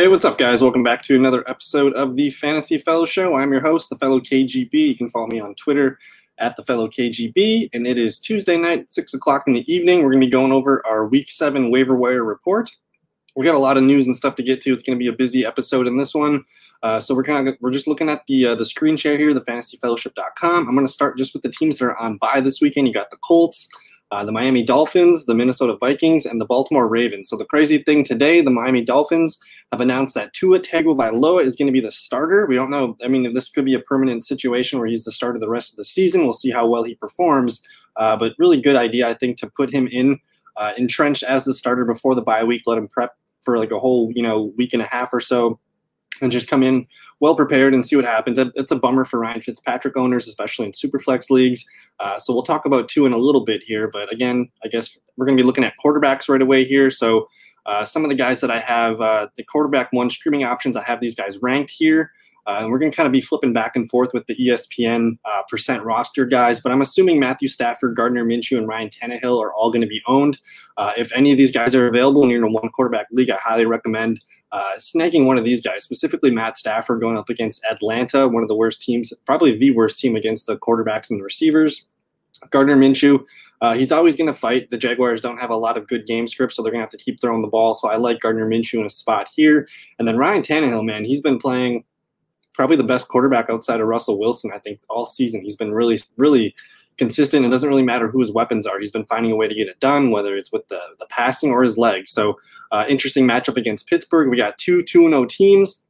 Hey, what's up, guys? Welcome back to another episode of the Fantasy Fellow Show. I'm your host, the Fellow KGB. You can follow me on Twitter at the Fellow KGB, and it is Tuesday night, six o'clock in the evening. We're going to be going over our Week Seven waiver wire report. We got a lot of news and stuff to get to. It's going to be a busy episode in this one, uh, so we're kind of we're just looking at the uh, the screen share here, the FantasyFellowship.com. I'm going to start just with the teams that are on bye this weekend. You got the Colts uh, the Miami Dolphins, the Minnesota Vikings, and the Baltimore Ravens. So the crazy thing today, the Miami Dolphins have announced that Tua Tagovailoa is going to be the starter. We don't know. I mean, this could be a permanent situation where he's the starter the rest of the season. We'll see how well he performs. Uh, but really good idea, I think, to put him in uh, entrenched as the starter before the bye week. Let him prep for like a whole you know week and a half or so and just come in well prepared and see what happens. It's a bummer for Ryan Fitzpatrick owners, especially in superflex leagues. Uh, so we'll talk about Tua in a little bit here. But again, I guess we're going to be looking at quarterbacks right away here. So uh, some of the guys that I have, uh, the quarterback one streaming options, I have these guys ranked here. Uh, we're going to kind of be flipping back and forth with the ESPN uh, percent roster guys, but I'm assuming Matthew Stafford, Gardner Minshew, and Ryan Tannehill are all going to be owned. Uh, if any of these guys are available and you're in a one quarterback league, I highly recommend uh, snagging one of these guys, specifically Matt Stafford going up against Atlanta, one of the worst teams, probably the worst team against the quarterbacks and the receivers. Gardner Minshew, uh, he's always going to fight. The Jaguars don't have a lot of good game scripts, so they're going to have to keep throwing the ball. So I like Gardner Minshew in a spot here. And then Ryan Tannehill, man, he's been playing probably the best quarterback outside of Russell Wilson, I think, all season. He's been really, really consistent. It doesn't really matter who his weapons are. He's been finding a way to get it done, whether it's with the, the passing or his legs. So, uh, interesting matchup against Pittsburgh. We got two 2 0 teams,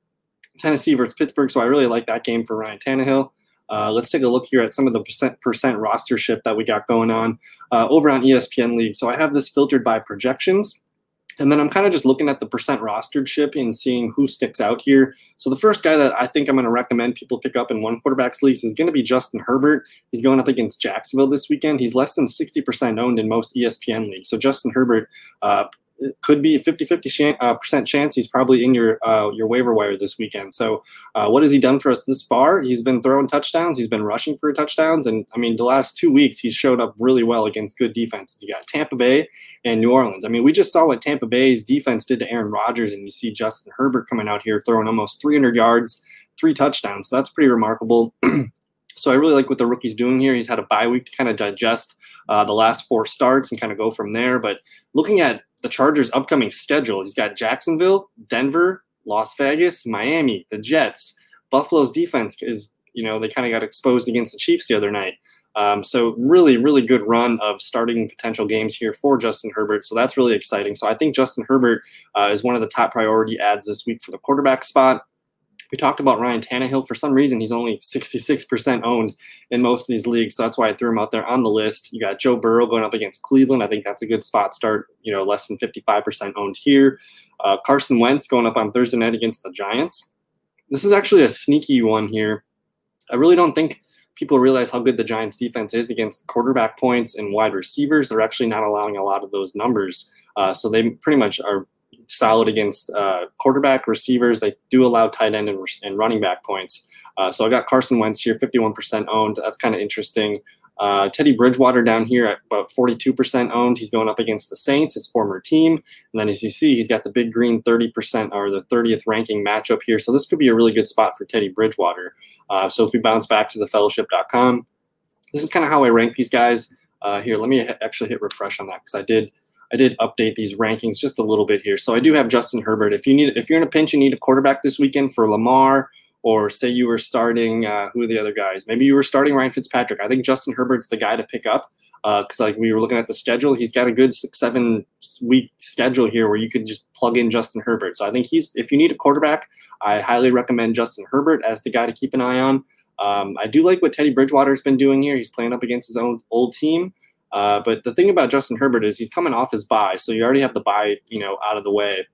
Tennessee versus Pittsburgh. So, I really like that game for Ryan Tannehill. Uh, let's take a look here at some of the percent, percent rostership that we got going on uh, over on ESPN League. So, I have this filtered by projections. And then I'm kind of just looking at the percent rostered ship and seeing who sticks out here. So the first guy that I think I'm going to recommend people pick up in one quarterback's lease is going to be Justin Herbert. He's going up against Jacksonville this weekend. He's less than 60% owned in most ESPN leagues. So Justin Herbert, uh, could be a 50-50 uh, percent chance he's probably in your uh, your waiver wire this weekend. So, uh, what has he done for us this far? He's been throwing touchdowns. He's been rushing for touchdowns, and I mean, the last two weeks he's showed up really well against good defenses. You got Tampa Bay and New Orleans. I mean, we just saw what Tampa Bay's defense did to Aaron Rodgers, and you see Justin Herbert coming out here throwing almost 300 yards, three touchdowns. So that's pretty remarkable. So I really like what the rookie's doing here. He's had a bye week to kind of digest uh, the last four starts and kind of go from there. But looking at the Chargers' upcoming schedule. He's got Jacksonville, Denver, Las Vegas, Miami, the Jets. Buffalo's defense is, you know, they kind of got exposed against the Chiefs the other night. Um, so really, really good run of starting potential games here for Justin Herbert. So that's really exciting. So I think Justin Herbert uh, is one of the top priority ads this week for the quarterback spot. We talked about Ryan Tannehill. For some reason, he's only 66% owned in most of these leagues. So that's why I threw him out there on the list. You got Joe Burrow going up against Cleveland. I think that's a good spot start, you know, less than 55% owned here. Uh, Carson Wentz going up on Thursday night against the Giants. This is actually a sneaky one here. I really don't think people realize how good the Giants defense is against quarterback points and wide receivers. They're actually not allowing a lot of those numbers. Uh, so they pretty much are solid against uh, quarterback receivers. They do allow tight end and, and running back points. Uh, so I got Carson Wentz here, 51% owned. That's kind of interesting. Uh, Teddy Bridgewater down here at about 42% owned. He's going up against the Saints, his former team. And then as you see, he's got the big green 30% or the 30th ranking matchup here. So this could be a really good spot for Teddy Bridgewater. Uh, so if we bounce back to the fellowship.com, this is kind of how I rank these guys. Uh, here, let me actually hit refresh on that because I did I did update these rankings just a little bit here. So I do have Justin Herbert. If you need, if you're in a pinch, you need a quarterback this weekend for Lamar, or say you were starting, uh, who are the other guys? Maybe you were starting Ryan Fitzpatrick. I think Justin Herbert's the guy to pick up because, uh, like, we were looking at the schedule. He's got a good six, seven week schedule here where you can just plug in Justin Herbert. So I think he's, if you need a quarterback, I highly recommend Justin Herbert as the guy to keep an eye on. Um, I do like what Teddy Bridgewater's been doing here. He's playing up against his own old team. Uh, but the thing about Justin Herbert is he's coming off his bye, so you already have the bye, you know, out of the way.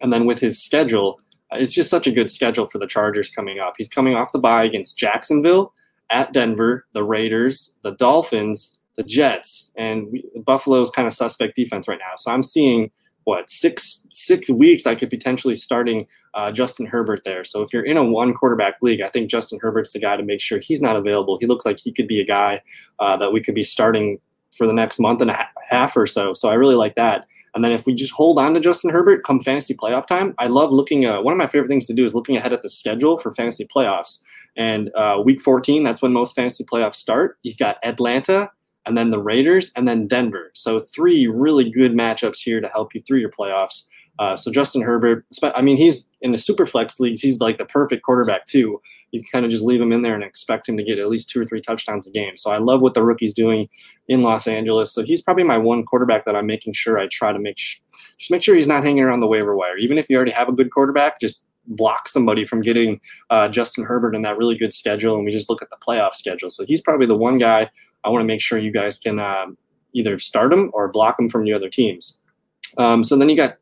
And then with his schedule, uh, it's just such a good schedule for the Chargers coming up. He's coming off the bye against Jacksonville, at Denver, the Raiders, the Dolphins, the Jets, and we, Buffalo's kind of suspect defense right now. So I'm seeing what six six weeks I could potentially starting uh, Justin Herbert there. So if you're in a one quarterback league, I think Justin Herbert's the guy to make sure he's not available. He looks like he could be a guy uh, that we could be starting for the next month and a half or so. So I really like that. And then if we just hold on to Justin Herbert come fantasy playoff time, I love looking. Uh, one of my favorite things to do is looking ahead at the schedule for fantasy playoffs. And uh, week 14, that's when most fantasy playoffs start. He's got Atlanta, and then the Raiders, and then Denver. So three really good matchups here to help you through your playoffs. Uh, so Justin Herbert, I mean, he's in the super flex leagues. He's like the perfect quarterback too. You can kind of just leave him in there and expect him to get at least two or three touchdowns a game. So I love what the rookie's doing in Los Angeles. So he's probably my one quarterback that I'm making sure I try to make sh- just make sure he's not hanging around the waiver wire. Even if you already have a good quarterback, just block somebody from getting uh, Justin Herbert in that really good schedule. And we just look at the playoff schedule. So he's probably the one guy I want to make sure you guys can uh, either start him or block him from the other teams. Um, so then you got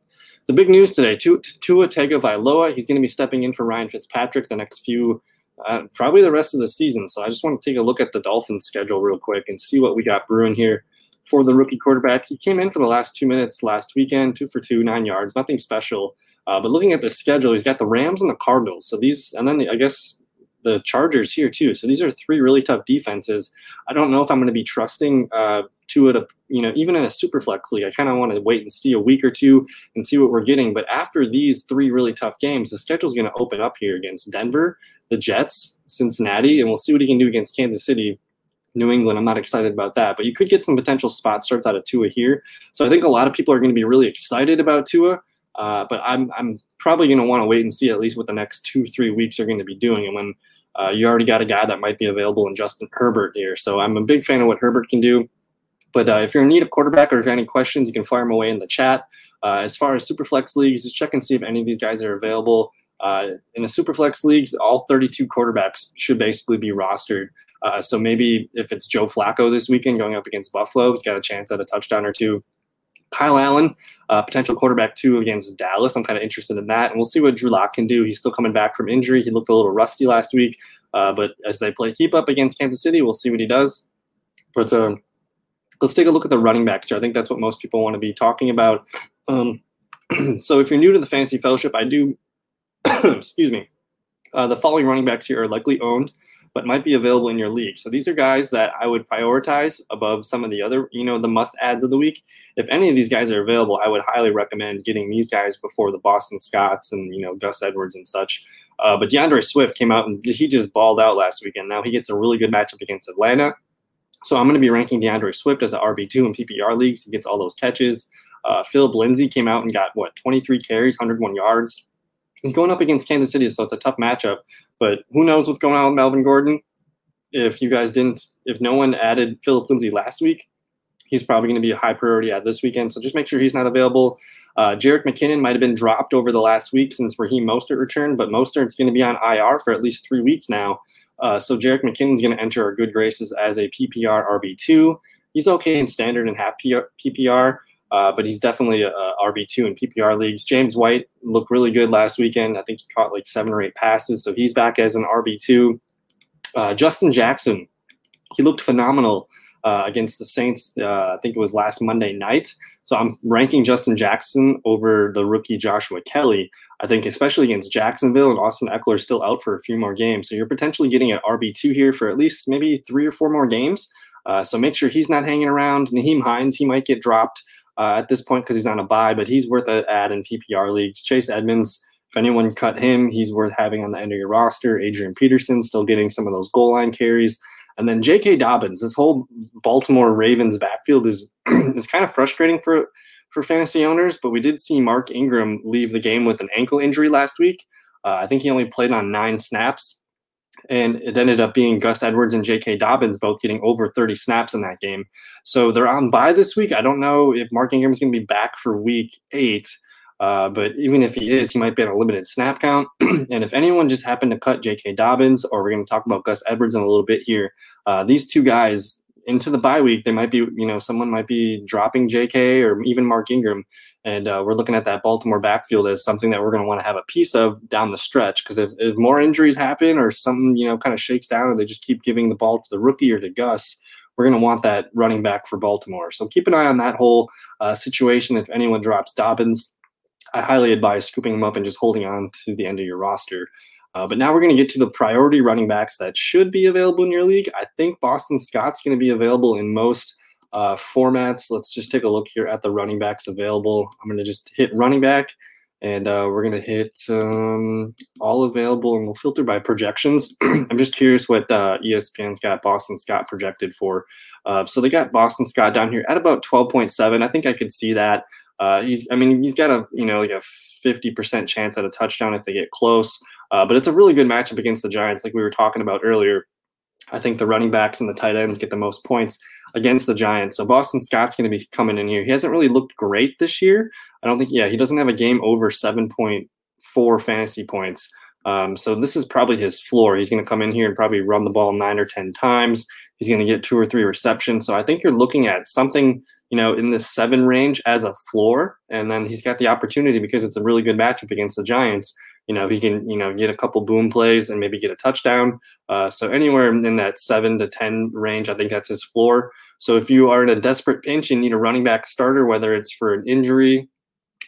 the big news today: Tua Tagovailoa. He's going to be stepping in for Ryan Fitzpatrick the next few, uh, probably the rest of the season. So I just want to take a look at the Dolphins' schedule real quick and see what we got brewing here for the rookie quarterback. He came in for the last two minutes last weekend, two for two, nine yards, nothing special. Uh, but looking at the schedule, he's got the Rams and the Cardinals. So these, and then I guess the Chargers here too. So these are three really tough defenses. I don't know if I'm going to be trusting uh, Tua to, you know, even in a super flex league. I kind of want to wait and see a week or two and see what we're getting. But after these three really tough games, the schedule is going to open up here against Denver, the Jets, Cincinnati, and we'll see what he can do against Kansas City. New England, I'm not excited about that, but you could get some potential spot starts out of Tua here. So I think a lot of people are going to be really excited about Tua. Uh, but I'm I'm probably going to want to wait and see at least what the next two three weeks are going to be doing. And when uh, you already got a guy that might be available in Justin Herbert here, so I'm a big fan of what Herbert can do. But uh, if you're in need of quarterback or if you have any questions, you can fire them away in the chat. Uh, as far as superflex leagues, just check and see if any of these guys are available. Uh, in the superflex leagues, all 32 quarterbacks should basically be rostered. Uh, so maybe if it's Joe Flacco this weekend going up against Buffalo, he's got a chance at a touchdown or two. Kyle Allen, uh, potential quarterback two against Dallas. I'm kind of interested in that, and we'll see what Drew Lock can do. He's still coming back from injury. He looked a little rusty last week, uh, but as they play keep up against Kansas City, we'll see what he does. But uh, let's take a look at the running backs here. I think that's what most people want to be talking about. Um, so if you're new to the fantasy fellowship, I do, excuse me, uh, the following running backs here are likely owned but might be available in your league. So these are guys that I would prioritize above some of the other, you know, the must adds of the week. If any of these guys are available, I would highly recommend getting these guys before the Boston Scotts and, you know, Gus Edwards and such. Uh, but DeAndre Swift came out and he just balled out last weekend. Now he gets a really good matchup against Atlanta. So I'm going to be ranking DeAndre Swift as an RB2 in PPR leagues. He gets all those catches. Uh, Philip Lindsay came out and got, what, 23 carries, 101 yards he's going up against Kansas City, so it's a tough matchup. But who knows what's going on with Melvin Gordon? If you guys didn't, if no one added Philip Lindsay last week, he's probably going to be a high priority at this weekend. So just make sure he's not available. Uh, Jerick McKinnon might have been dropped over the last week since Raheem Mostert returned, but Mostert's going to be on IR for at least three weeks now. Uh, so Jerick McKinnon's going to enter our good graces as a PPR RB2. He's okay in standard and half PPR. Uh, but he's definitely a, a RB2 in PPR leagues. James White looked really good last weekend. I think he caught like seven or eight passes, so he's back as an RB2. Uh, Justin Jackson, he looked phenomenal uh, against the Saints. Uh, I think it was last Monday night. So I'm ranking Justin Jackson over the rookie Joshua Kelley. I think especially against Jacksonville and Austin Ekeler still out for a few more games. So you're potentially getting an RB2 here for at least maybe three or four more games. Uh, so make sure he's not hanging around. Nyheim Hines, he might get dropped uh, at this point because he's on a bye, but he's worth an ad in PPR leagues. Chase Edmonds, if anyone cut him, he's worth having on the end of your roster. Adrian Peterson still getting some of those goal line carries. And then J.K. Dobbins, this whole Baltimore Ravens backfield is is kind of frustrating for for fantasy owners. But we did see Mark Ingram leave the game with an ankle injury last week. Uh, I think he only played on nine snaps and it ended up being Gus Edwards and J.K. Dobbins both getting over 30 snaps in that game. So they're on bye this week. I don't know if Mark Ingram's going to be back for week eight, uh, but even if he is, he might be on a limited snap count. and if anyone just happened to cut J.K. Dobbins, or we're going to talk about Gus Edwards in a little bit here, uh, these two guys into the bye week, they might be, you know, someone might be dropping J.K. or even Mark Ingram. And uh, we're looking at that Baltimore backfield as something that we're going to want to have a piece of down the stretch. Because if, if, more injuries happen or something, you know, kind of shakes down or they just keep giving the ball to the rookie or to Gus, we're going to want that running back for Baltimore. So keep an eye on that whole uh, situation. If anyone drops Dobbins, I highly advise scooping him up and just holding on to the end of your roster. Uh, but now we're going to get to the priority running backs that should be available in your league. I think Boston Scott's going to be available in most uh, formats. Let's just take a look here at the running backs available. I'm going to just hit running back and uh, we're going to hit um, all available and we'll filter by projections. I'm just curious what uh, ESPN's got Boston Scott projected for. Uh, so they got Boston Scott down here at about 12.7. I think I could see that. Uh, he's, I mean, he's got a, you know, like a 50% chance at a touchdown if they get close. Uh, but it's a really good matchup against the Giants, like we were talking about earlier. I think the running backs and the tight ends get the most points against the Giants. So Boston Scott's going to be coming in here. He hasn't really looked great this year. I don't think, yeah, he doesn't have a game over 7.4 fantasy points. Um, so this is probably his floor. He's going to come in here and probably run the ball nine or 10 times. He's going to get two or three receptions. So I think you're looking at something, you know, in this seven range as a floor. And then he's got the opportunity because it's a really good matchup against the Giants you know, he can, you know, get a couple boom plays and maybe get a touchdown. Uh, so anywhere in that seven to 10 range, I think that's his floor. So if you are in a desperate pinch and need a running back starter, whether it's for an injury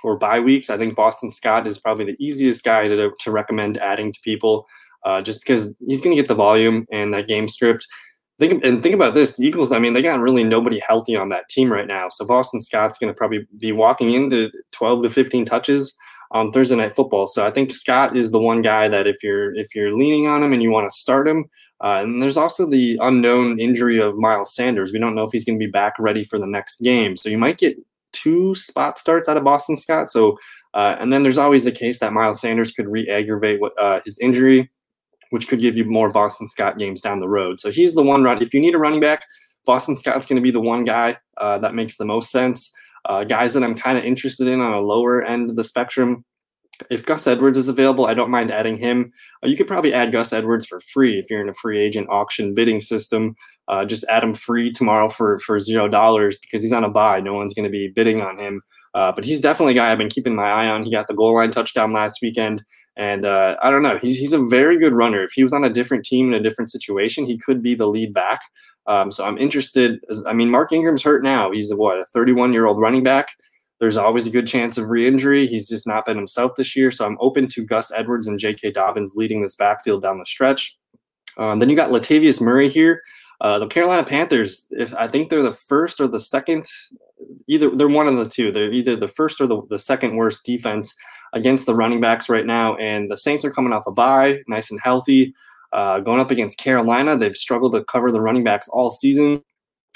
or bye weeks, I think Boston Scott is probably the easiest guy to, to recommend adding to people uh, just because he's going to get the volume and that game script. Think and think about this: the Eagles. I mean, they got really nobody healthy on that team right now. So Boston Scott's going to probably be walking into 12 to 15 touches on Thursday night football. So I think Scott is the one guy that if you're if you're leaning on him and you want to start him, uh, and there's also the unknown injury of Miles Sanders. We don't know if he's going to be back ready for the next game. So you might get two spot starts out of Boston Scott. So uh, and then there's always the case that Miles Sanders could re-aggravate what, uh, his injury, which could give you more Boston Scott games down the road. So he's the one run. If you need a running back, Boston Scott's going to be the one guy uh, that makes the most sense. Uh, guys that I'm kind of interested in on a lower end of the spectrum. If Gus Edwards is available, I don't mind adding him. Uh, you could probably add Gus Edwards for free if you're in a free agent auction bidding system. Uh, just add him free tomorrow for for zero dollars because he's on a bye. No one's going to be bidding on him. Uh, but he's definitely a guy I've been keeping my eye on. He got the goal line touchdown last weekend. And uh, I don't know, he's, he's a very good runner. If he was on a different team in a different situation, he could be the lead back. Um, so I'm interested. I mean, Mark Ingram's hurt now. He's a, what a 31 year old running back. There's always a good chance of re-injury. He's just not been himself this year. So I'm open to Gus Edwards and J.K. Dobbins leading this backfield down the stretch. Um, then you got Latavius Murray here. Uh, the Carolina Panthers, if I think they're the first or the second, either they're one of the two. They're either the first or the, the second worst defense against the running backs right now. And the Saints are coming off a bye, nice and healthy. Uh, going up against Carolina, they've struggled to cover the running backs all season.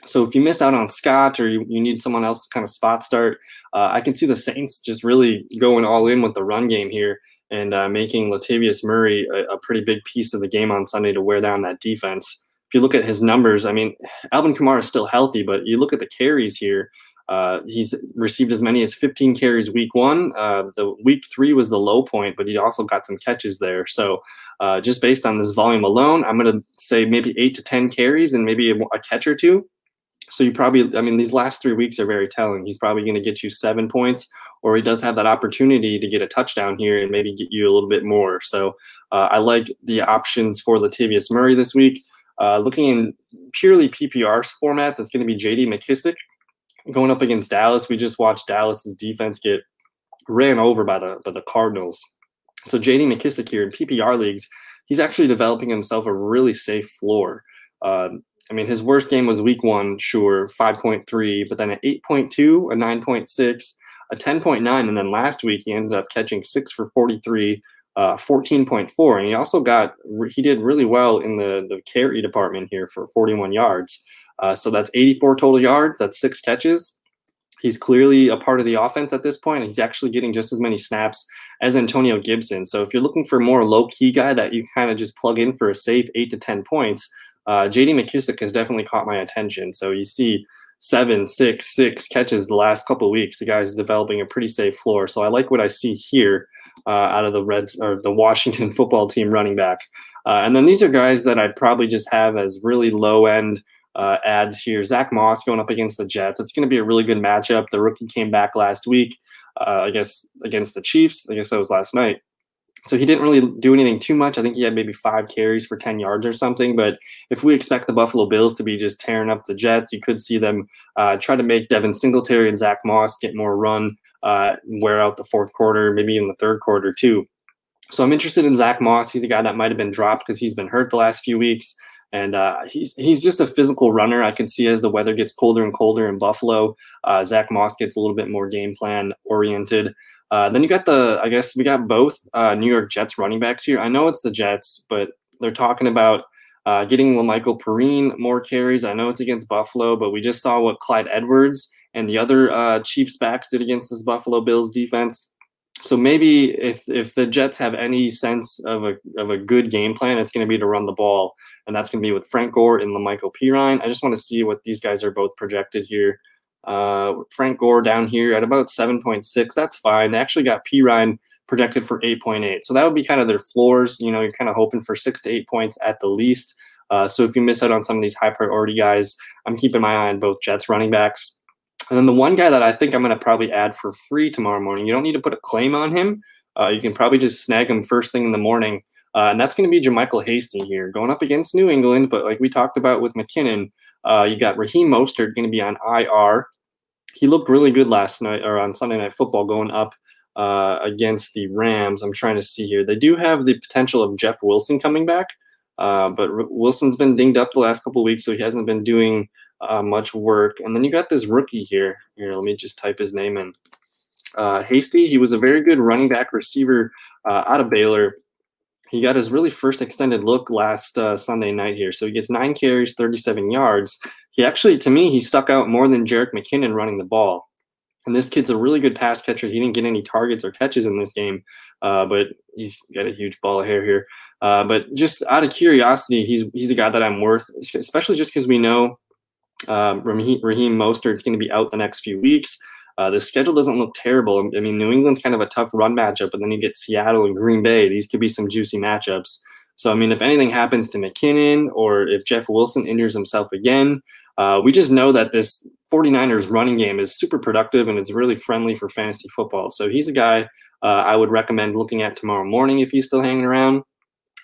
So if you miss out on Scott or you, you need someone else to kind of spot start, uh, I can see the Saints just really going all in with the run game here and uh, making Latavius Murray a, a, pretty big piece of the game on Sunday to wear down that defense. If you look at his numbers, I mean, Alvin Kamara is still healthy, but you look at the carries here. Uh, he's received as many as 15 carries week one. Uh, the week three was the low point, but he also got some catches there. So uh, just based on this volume alone, I'm going to say maybe eight to 10 carries and maybe a, a catch or two. So you probably, I mean, these last three weeks are very telling. He's probably going to get you seven points, or he does have that opportunity to get a touchdown here and maybe get you a little bit more. So uh, I like the options for Latavius Murray this week. Uh, looking in purely PPR formats, it's going to be JD McKissic going up against Dallas. We just watched Dallas's defense get ran over by the by the Cardinals. So JD McKissic here in PPR leagues, he's actually developing himself a really safe floor. Uh, I mean, his worst game was week one, sure, 5.3, but then an 8.2, a 9.6, a 10.9, and then last week he ended up catching six for 43, uh, 14.4, and he also got he did really well in the the carry department here for 41 yards. Uh, so that's 84 total yards. That's six catches. He's clearly a part of the offense at this point. He's actually getting just as many snaps as Antonio Gibson. So if you're looking for a more low key guy that you kind of just plug in for a safe eight to 10 points, uh, JD McKissic has definitely caught my attention. So you see seven, six, six catches the last couple weeks. The guy's developing a pretty safe floor. So I like what I see here uh, out of the Reds or the Washington football team running back. Uh, and then these are guys that I'd probably just have as really low end uh, ads here. Zach Moss going up against the Jets. It's going to be a really good matchup. The rookie came back last week, uh, I guess, against the Chiefs. I guess that was last night so he didn't really do anything too much. I think he had maybe five carries for 10 yards or something. But if we expect the Buffalo Bills to be just tearing up the Jets, you could see them uh, try to make Devin Singletary and Zach Moss get more run, uh, wear out the fourth quarter, maybe even the third quarter too. So I'm interested in Zach Moss. He's a guy that might have been dropped because he's been hurt the last few weeks. And uh, he's he's just a physical runner. I can see as the weather gets colder and colder in Buffalo, uh, Zach Moss gets a little bit more game plan oriented. Uh, then you got the, I guess we got both uh, New York Jets running backs here. I know it's the Jets, but they're talking about uh, getting La'Mical Perine more carries. I know it's against Buffalo, but we just saw what Clyde Edwards and the other uh, Chiefs backs did against this Buffalo Bills defense. So maybe if if the Jets have any sense of a of a good game plan, it's going to be to run the ball, and that's going to be with Frank Gore and La'Mical Perine. I just want to see what these guys are both projected here. Uh, Frank Gore down here at about 7.6. That's fine. They actually got Perine projected for 8.8. So that would be kind of their floors. You know, you're kind of hoping for six to eight points at the least. Uh, so if you miss out on some of these high priority guys, I'm keeping my eye on both Jets running backs. And then the one guy that I think I'm going to probably add for free tomorrow morning, you don't need to put a claim on him. Uh, you can probably just snag him first thing in the morning. Uh, and that's going to be JaMycal Hasty here, going up against New England. But like we talked about with McKinnon, uh, you got Raheem Mostert going to be on IR. He looked really good last night or on Sunday Night Football going up uh, against the Rams. I'm trying to see here. They do have the potential of Jeff Wilson coming back, uh, but R- Wilson's been dinged up the last couple weeks, so he hasn't been doing uh, much work. And then you got this rookie here. Here, let me just type his name in. Uh, Hasty, he was a very good running back receiver uh, out of Baylor. He got his really first extended look last uh, Sunday night here. So he gets nine carries, 37 yards. He actually, to me, he stuck out more than Jerick McKinnon running the ball. And this kid's a really good pass catcher. He didn't get any targets or catches in this game, uh, but he's got a huge ball of hair here. Uh, but just out of curiosity, he's he's a guy that I'm worth, especially just because we know um, Raheem, Raheem Mostert's going to be out the next few weeks. Uh, the schedule doesn't look terrible. I mean, New England's kind of a tough run matchup, but then you get Seattle and Green Bay. These could be some juicy matchups. So, I mean, if anything happens to McKinnon or if Jeff Wilson injures himself again, uh, we just know that this 49ers running game is super productive and it's really friendly for fantasy football. So he's a guy uh, I would recommend looking at tomorrow morning if he's still hanging around.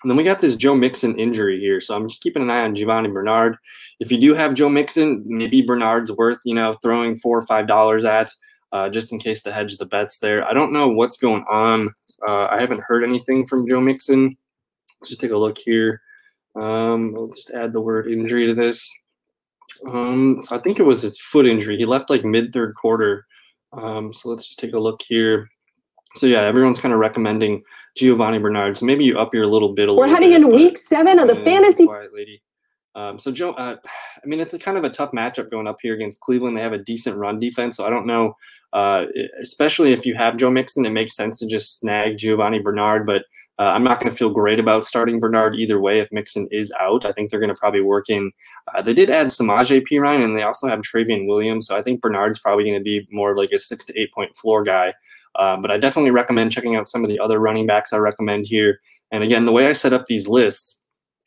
And then we got this Joe Mixon injury here. So I'm just keeping an eye on Giovani Bernard. If you do have Joe Mixon, maybe Bernard's worth, you know, throwing four or five dollars at uh, just in case to hedge the bets there. I don't know what's going on. Uh, I haven't heard anything from Joe Mixon. Let's just take a look here. Um, we'll just add the word injury to this. Um, so I think it was his foot injury. He left like mid third quarter. Um, so let's just take a look here. So yeah, everyone's kind of recommending Giovani Bernard. So maybe you up your little bit a We're little heading bit, into week seven of the fantasy. quiet lady. Um, so Joe, uh, I mean, it's a kind of a tough matchup going up here against Cleveland. They have a decent run defense, so I don't know. Uh, especially if you have Joe Mixon, it makes sense to just snag Giovani Bernard. But uh, I'm not going to feel great about starting Bernard either way if Mixon is out. I think they're going to probably work in. Uh, they did add Samaje Perine, and they also have Trayveon Williams. So I think Bernard's probably going to be more of like a six to eight point floor guy. Uh, but I definitely recommend checking out some of the other running backs I recommend here. And again, the way I set up these lists,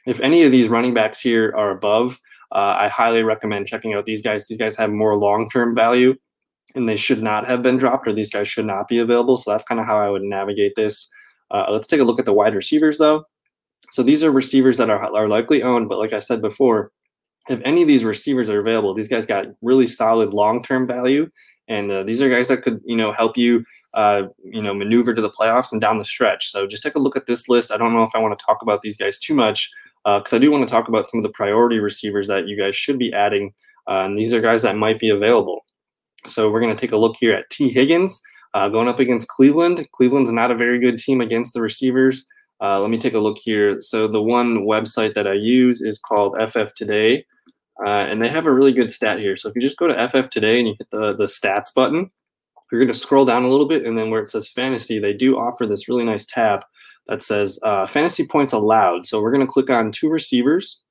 if any of these running backs here are above, uh, I highly recommend checking out these guys. These guys have more long term value and they should not have been dropped or these guys should not be available. So that's kind of how I would navigate this. Uh, let's take a look at the wide receivers though. So these are receivers that are, are likely owned, but like I said before, if any of these receivers are available, these guys got really solid long term value. And uh, these are guys that could, you know, help you, uh, you know, maneuver to the playoffs and down the stretch. So just take a look at this list. I don't know if I want to talk about these guys too much because I do want to talk about some of the priority receivers that you guys should be adding. Uh, and these are guys that might be available. So we're going to take a look here at Tee Higgins uh, going up against Cleveland. Cleveland's not a very good team against the receivers. Uh, let me take a look here. So the one website that I use is called FF Today, uh, and they have a really good stat here. So if you just go to FF Today and you hit the the stats button, you're going to scroll down a little bit, and then where it says fantasy, they do offer this really nice tab that says uh, fantasy points allowed. So we're going to click on two receivers,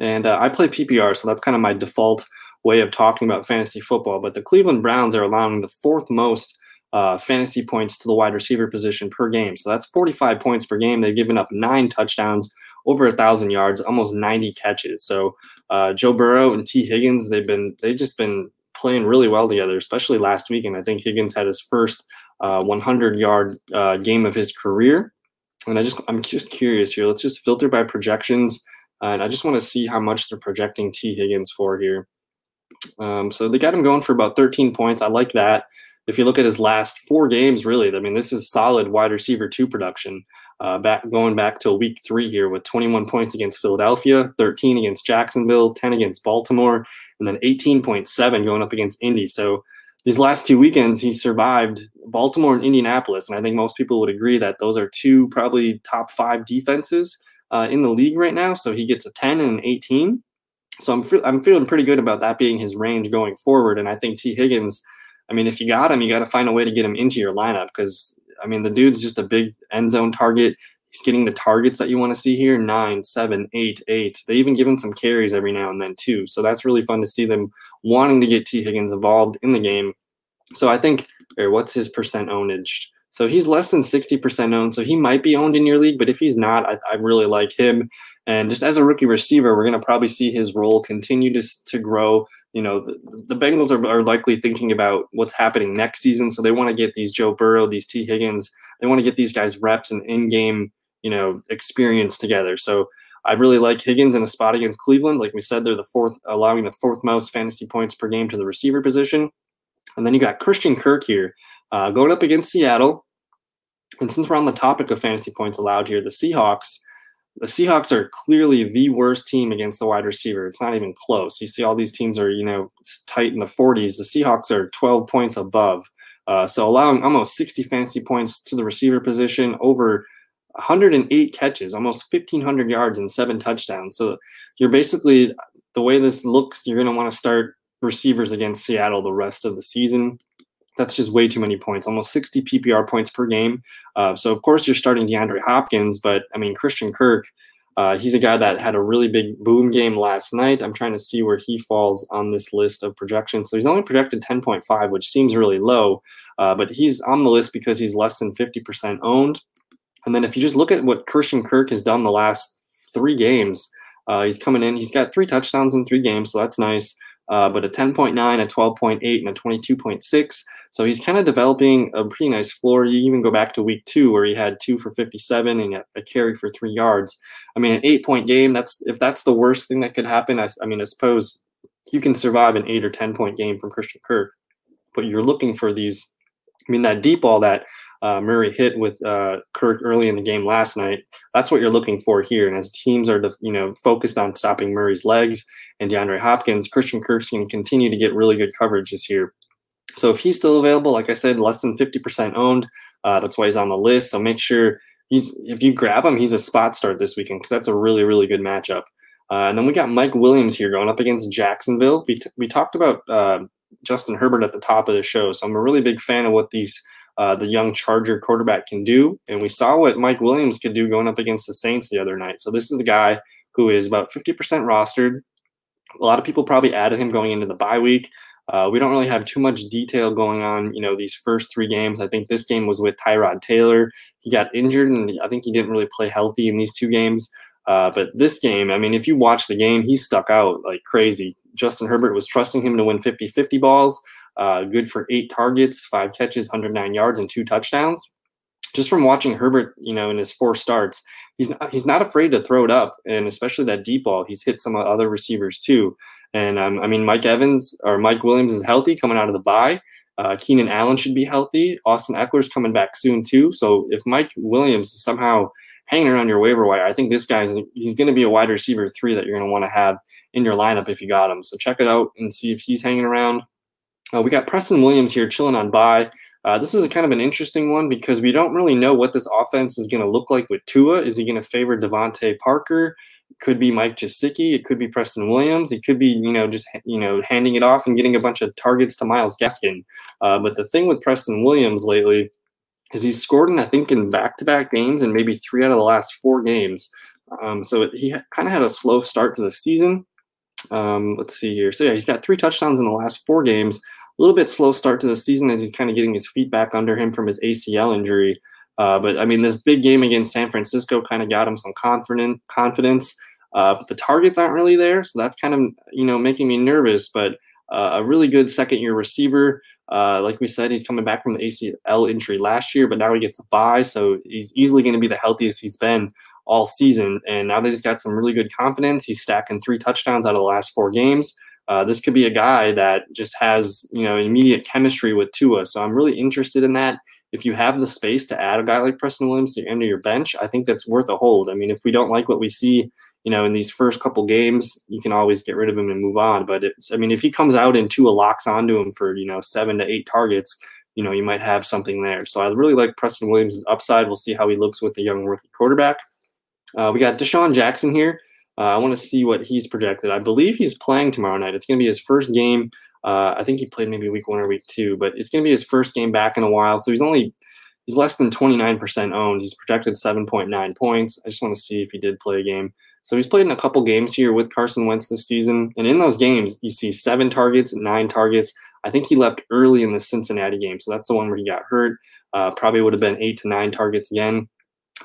and uh, I play PPR, so that's kind of my default way of talking about fantasy football. But the Cleveland Browns are allowing the fourth most uh, fantasy points to the wide receiver position per game. So that's 45 points per game. They've given up nine touchdowns, over a thousand yards, almost 90 catches. So uh, Joe Burrow and Tee Higgins, they've been they've just been playing really well together, especially last week. And I think Higgins had his first uh, 100 yard uh, game of his career. And I just I'm just curious here. Let's just filter by projections, and I just want to see how much they're projecting Tee Higgins for here. Um, so they got him going for about 13 points. I like that if you look at his last four games, really, I mean, this is solid wide receiver two production. Uh, back going back to week three here with 21 points against Philadelphia, 13 against Jacksonville, 10 against Baltimore, and then 18.7 going up against Indy. So these last two weekends, he survived Baltimore and Indianapolis, and I think most people would agree that those are two probably top five defenses uh, in the league right now. So he gets a 10 and an 18. So I'm fe- I'm feeling pretty good about that being his range going forward, and I think Tee Higgins. I mean, if you got him, you got to find a way to get him into your lineup because I mean, the dude's just a big end zone target. He's getting the targets that you want to see here nine, seven, eight, eight. They even give him some carries every now and then, too. So that's really fun to see them wanting to get Tee Higgins involved in the game. So I think, or what's his percent ownage? So he's less than 60% owned. So he might be owned in your league, but if he's not, I, I really like him. And just as a rookie receiver, we're going to probably see his role continue to, to grow. You know, the, the Bengals are, are likely thinking about what's happening next season. So they want to get these Joe Burrow, these Tee Higgins, they want to get these guys reps and in game, you know, experience together. So I really like Higgins in a spot against Cleveland. Like we said, they're the fourth, allowing the fourth most fantasy points per game to the receiver position. And then you got Christian Kirk here uh, going up against Seattle. And since we're on the topic of fantasy points allowed here, the Seahawks, the Seahawks are clearly the worst team against the wide receiver. It's not even close. You see, all these teams are, you know, tight in the 40s. The Seahawks are 12 points above. Uh, so allowing almost 60 fantasy points to the receiver position, over 108 catches, almost 1,500 yards, and seven touchdowns. So you're basically, the way this looks, you're going to want to start receivers against Seattle the rest of the season. That's just way too many points, almost 60 PPR points per game. Uh, so, of course, you're starting DeAndre Hopkins, but I mean, Christian Kirk, uh, he's a guy that had a really big boom game last night. I'm trying to see where he falls on this list of projections. So, he's only projected 10.5, which seems really low, uh, but he's on the list because he's less than 50% owned. And then, if you just look at what Christian Kirk has done the last three games, uh, he's coming in, he's got three touchdowns in three games, so that's nice uh, but a 10.9, a 12.8, and a 22.6. So he's kind of developing a pretty nice floor. You even go back to week two where he had two for 57 and a, carry for three yards. I mean, an eight point game, that's if that's the worst thing that could happen, I, I mean, I suppose you can survive an eight or 10 point game from Christian Kirk, but you're looking for these. I mean, that deep ball that uh, Murray hit with uh, Kirk early in the game last night. That's what you're looking for here. And as teams are, you know, focused on stopping Murray's legs and DeAndre Hopkins, Christian Kirk's going to continue to get really good coverage this year. So if he's still available, like I said, less than 50% owned. Uh, that's why he's on the list. So make sure he's if you grab him, he's a spot start this weekend because that's a really really good matchup. Uh, and then we got Mike Williams here going up against Jacksonville. We, t- we talked about uh, Justin Herbert at the top of the show, so I'm a really big fan of what these uh, the young Charger quarterback can do. And we saw what Mike Williams could do going up against the Saints the other night. So this is the guy who is about 50% rostered. A lot of people probably added him going into the bye week. Uh, we don't really have too much detail going on, you know, these first three games. I think this game was with Tyrod Taylor. He got injured, and I think he didn't really play healthy in these two games. Uh, but this game, I mean, if you watch the game, he stuck out like crazy. Justin Herbert was trusting him to win 50 50 balls. Uh, good for eight targets, five catches, 109 yards, and two touchdowns. Just from watching Herbert, you know, in his four starts, he's not, he's not afraid to throw it up, and especially that deep ball. He's hit some other receivers too. And um, I mean, Mike Evans or Mike Williams is healthy coming out of the bye. Uh, Keenan Allen should be healthy. Austin Ekeler's coming back soon too. So if Mike Williams is somehow hanging around your waiver wire, I think this guy's he's going to be a wide receiver three that you're going to want to have in your lineup if you got him. So check it out and see if he's hanging around. Uh, we got Preston Williams here chilling on bye. Uh, this is a kind of an interesting one because we don't really know what this offense is going to look like with Tua. Is he going to favor DeVante Parker? It could be Mike Gesicki. It could be Preston Williams. It could be, you know, just, you know, handing it off and getting a bunch of targets to Myles Gaskin. Uh, but the thing with Preston Williams lately is he's scored in, I think, in back-to-back games and maybe three out of the last four games. Um, so he kind of had a slow start to the season. Um, let's see here. So yeah, he's got three touchdowns in the last four games a little bit slow start to the season as he's kind of getting his feet back under him from his ACL injury. Uh, but I mean, this big game against San Francisco kind of got him some confident confidence. Uh, but the targets aren't really there, so that's kind of you know making me nervous. But uh, a really good second year receiver. Uh, like we said, he's coming back from the ACL injury last year, but now he gets a bye, so he's easily going to be the healthiest he's been all season. And now that he's got some really good confidence, he's stacking three touchdowns out of the last four games. Uh, this could be a guy that just has you know immediate chemistry with Tua. So I'm really interested in that. if you have the space to add a guy like Preston Williams to the end of your bench, I think that's worth a hold. I mean, if we don't like what we see, you know, in these first couple games, you can always get rid of him and move on. But it's, I mean, if he comes out and Tua locks onto him for, you know, seven to eight targets, you know, you might have something there. So I really like Preston Williams' upside. We'll see how he looks with the young rookie quarterback. Uh, we got DeSean Jackson here. Uh, I want to see what he's projected. I believe he's playing tomorrow night. It's going to be his first game. Uh, I think he played maybe week one or week two, but it's going to be his first game back in a while. So he's only he's less than 29% owned. He's projected 7.9 points. I just want to see if he did play a game. So he's played in a couple games here with Carson Wentz this season, and in those games, you see seven targets, nine targets. I think he left early in the Cincinnati game, so that's the one where he got hurt. Uh, probably would have been eight to nine targets again.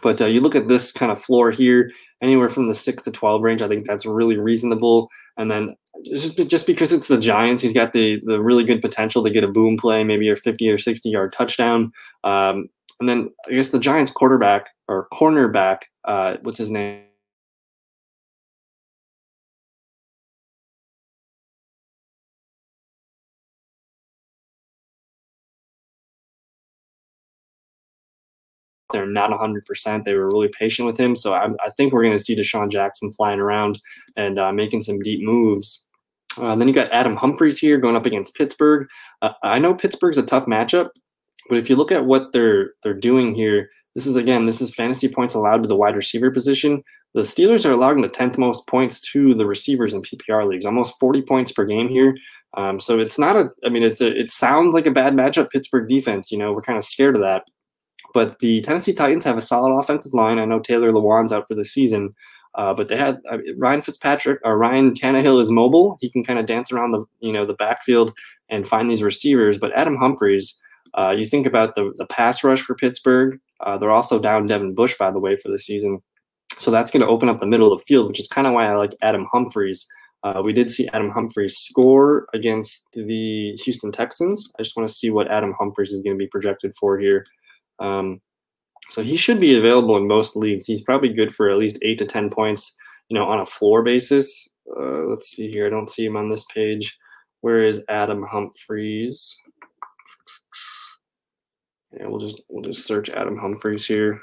But uh, you look at this kind of floor here, anywhere from the six to twelve range. I think that's really reasonable. And then just just because it's the Giants, he's got the the really good potential to get a boom play, maybe a fifty or sixty yard touchdown. Um, and then I guess the Giants quarterback or cornerback, uh, what's his name? They're not 100%. They were really patient with him. So I, I think we're going to see DeSean Jackson flying around and uh, making some deep moves. Uh, then you got Adam Humphries here going up against Pittsburgh. Uh, I know Pittsburgh's a tough matchup, but if you look at what they're they're doing here, this is again this is fantasy points allowed to the wide receiver position. The Steelers are allowing the 10th most points to the receivers in PPR leagues, almost 40 points per game here. Um, so it's not a, I mean, it's a, it sounds like a bad matchup, Pittsburgh defense. You know, we're kind of scared of that. But the Tennessee Titans have a solid offensive line. I know Taylor Lewan's out for the season, uh, but they had uh, Ryan Fitzpatrick or Ryan Tannehill is mobile. He can kind of dance around the you know the backfield and find these receivers. But Adam Humphries, uh, you think about the the pass rush for Pittsburgh. Uh, they're also down Devin Bush by the way for the season, so that's going to open up the middle of the field, which is kind of why I like Adam Humphries. Uh, we did see Adam Humphries score against the Houston Texans. I just want to see what Adam Humphries is going to be projected for here. Um, so he should be available in most leagues. He's probably good for at least eight to ten points, you know, on a floor basis. Uh, let's see here. I don't see him on this page. Where is Adam Humphries? Yeah, we'll just we'll just search Adam Humphries here.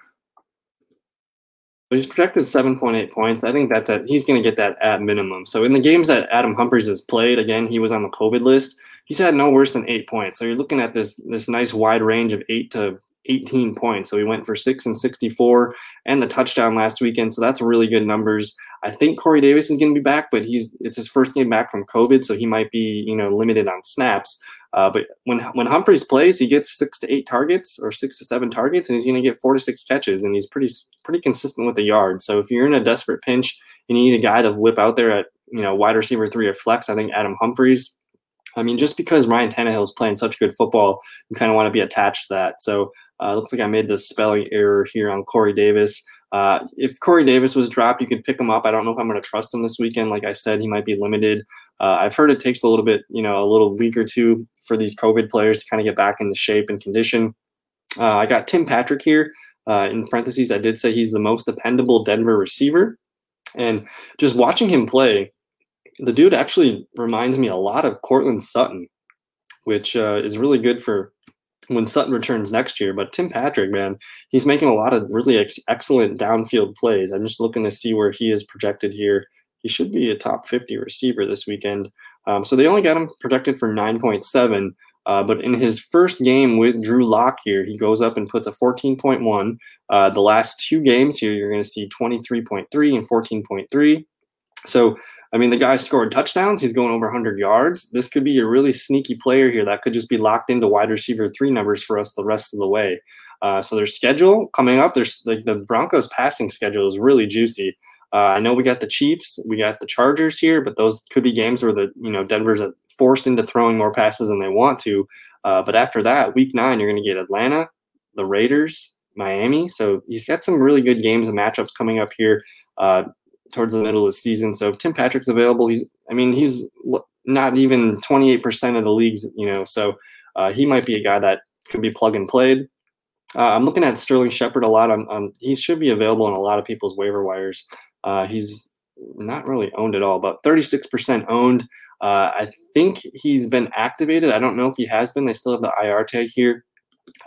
But he's projected 7.8 points. I think that's at, he's going to get that at minimum. So in the games that Adam Humphries has played, again, he was on the COVID list. He's had no worse than eight points. So you're looking at this this nice wide range of eight to 18 points. So he went for six and 64 and the touchdown last weekend. So that's really good numbers. I think Corey Davis is going to be back, but he's it's his first game back from COVID, so he might be you know limited on snaps. Uh, but when when Humphries plays, he gets six to eight targets or six to seven targets, and he's going to get four to six catches, and he's pretty pretty consistent with the yard. So if you're in a desperate pinch, and you need a guy to whip out there at you know wide receiver three or flex. I think Adam Humphries I mean, just because Ryan Tannehill is playing such good football, you kind of want to be attached to that. So uh, looks like I made the spelling error here on Corey Davis. Uh, if Corey Davis was dropped, you could pick him up. I don't know if I'm going to trust him this weekend. Like I said, he might be limited. Uh, I've heard it takes a little bit, you know, a little week or two for these COVID players to kind of get back into shape and condition. Uh, I got Tim Patrick here. Uh, in parentheses, I did say he's the most dependable Denver receiver. And just watching him play, the dude actually reminds me a lot of Courtland Sutton, which uh, is really good for when Sutton returns next year. But Tim Patrick, man, he's making a lot of really ex- excellent downfield plays. I'm just looking to see where he is projected here. He should be a top 50 receiver this weekend. Um, so they only got him projected for 9.7. Uh, but in his first game with Drew Lock here, he goes up and puts a 14.1. Uh, the last two games here, you're going to see 23.3 and 14.3. So I mean, the guy scored touchdowns. He's going over 100 yards. This could be a really sneaky player here that could just be locked into wide receiver three numbers for us the rest of the way. Uh, so their schedule coming up, there's like the Broncos passing schedule is really juicy. Uh, I know we got the Chiefs, we got the Chargers here, but those could be games where the you know Denver's forced into throwing more passes than they want to. Uh, but after that, Week Nine, you're going to get Atlanta, the Raiders, Miami. So he's got some really good games and matchups coming up here. Towards the middle of the season. So Tim Patrick's available. He's, I mean, he's not even 28% of the leagues, you know, so uh, he might be a guy that could be plug and played. Uh, I'm looking at Sterling Shepard a lot. On, he should be available in a lot of people's waiver wires. Uh, he's not really owned at all, but 36% owned. Uh, I think he's been activated. I don't know if he has been. They still have the IR tag here.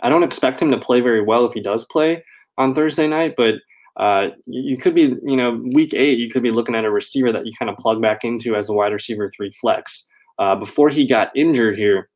I don't expect him to play very well if he does play on Thursday night, but uh, you could be, you know, week eight, you could be looking at a receiver that you kind of plug back into as a wide receiver three flex. Uh, before he got injured here,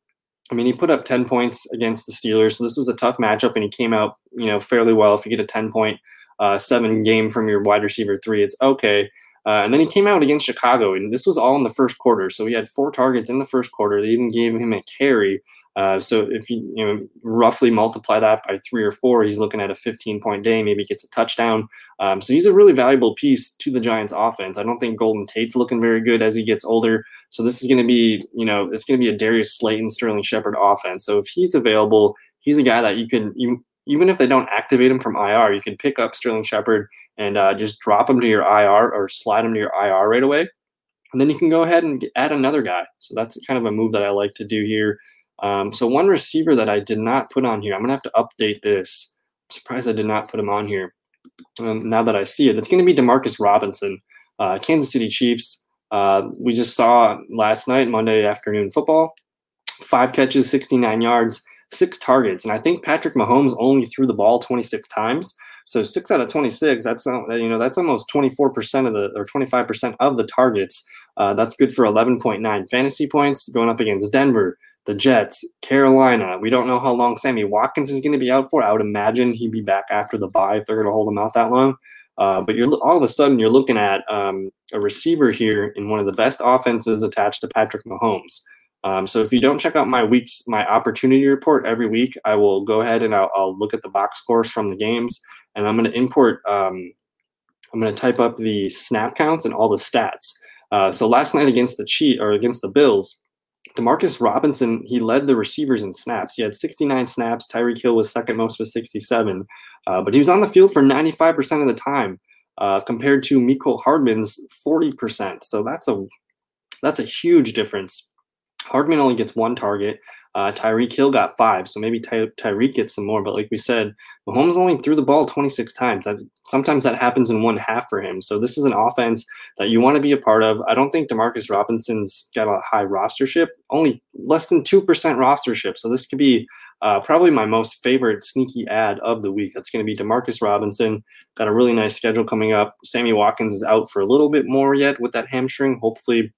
I mean, he put up 10 points against the Steelers, so this was a tough matchup, and he came out, you know, fairly well. If you get a 10 point uh, seven game from your wide receiver three, it's okay. Uh, and then he came out against Chicago, and this was all in the first quarter. So he had four targets in the first quarter. They even gave him a carry. Uh, so if you you know roughly multiply that by three or four, he's looking at a 15 point day. Maybe gets a touchdown. Um, so he's a really valuable piece to the Giants' offense. I don't think Golden Tate's looking very good as he gets older. So this is going to be you know it's going to be a Darius Slayton, Sterling Shepard offense. So if he's available, he's a guy that you can you, even if they don't activate him from IR, you can pick up Sterling Shepard and uh, just drop him to your IR or slide him to your IR right away. And then you can go ahead and add another guy. So that's kind of a move that I like to do here. Um, so one receiver that I did not put on here, I'm gonna have to update this. I'm surprised I did not put him on here. Um, now that I see it, it's gonna be Demarcus Robinson, uh, Kansas City Chiefs. Uh, we just saw last night, Monday afternoon football, five catches, 69 yards, six targets, and I think Patrick Mahomes only threw the ball 26 times. So six out of 26, that's you know that's almost 24% of the or 25% of the targets. Uh, that's good for 11.9 fantasy points going up against Denver, the Jets, Carolina. We don't know how long Sammy Watkins is going to be out for. I would imagine he'd be back after the bye if they're going to hold him out that long. Uh, but you're all of a sudden you're looking at um, a receiver here in one of the best offenses attached to Patrick Mahomes. Um, so if you don't check out my weeks, my opportunity report every week, I will go ahead and I'll, I'll look at the box scores from the games, and I'm going to import. Um, I'm going to type up the snap counts and all the stats. Uh, so last night against the cheat or against the Bills, Demarcus Robinson, he led the receivers in snaps. He had 69 snaps. Tyreek Hill was second most with 67, uh, but he was on the field for 95% of the time, uh, compared to Mecole Hardman's 40%. So that's a that's a huge difference. Hardman only gets one target. Uh, Tyreek Hill got five, so maybe Ty- Tyreek gets some more. But like we said, Mahomes only threw the ball 26 times. That's sometimes that happens in one half for him. So this is an offense that you want to be a part of. I don't think Demarcus Robinson's got a high rostership, only less than two percent rostership. So this could be uh, probably my most favorite sneaky ad of the week. That's going to be Demarcus Robinson. Got a really nice schedule coming up. Sammy Watkins is out for a little bit more yet with that hamstring. Hopefully.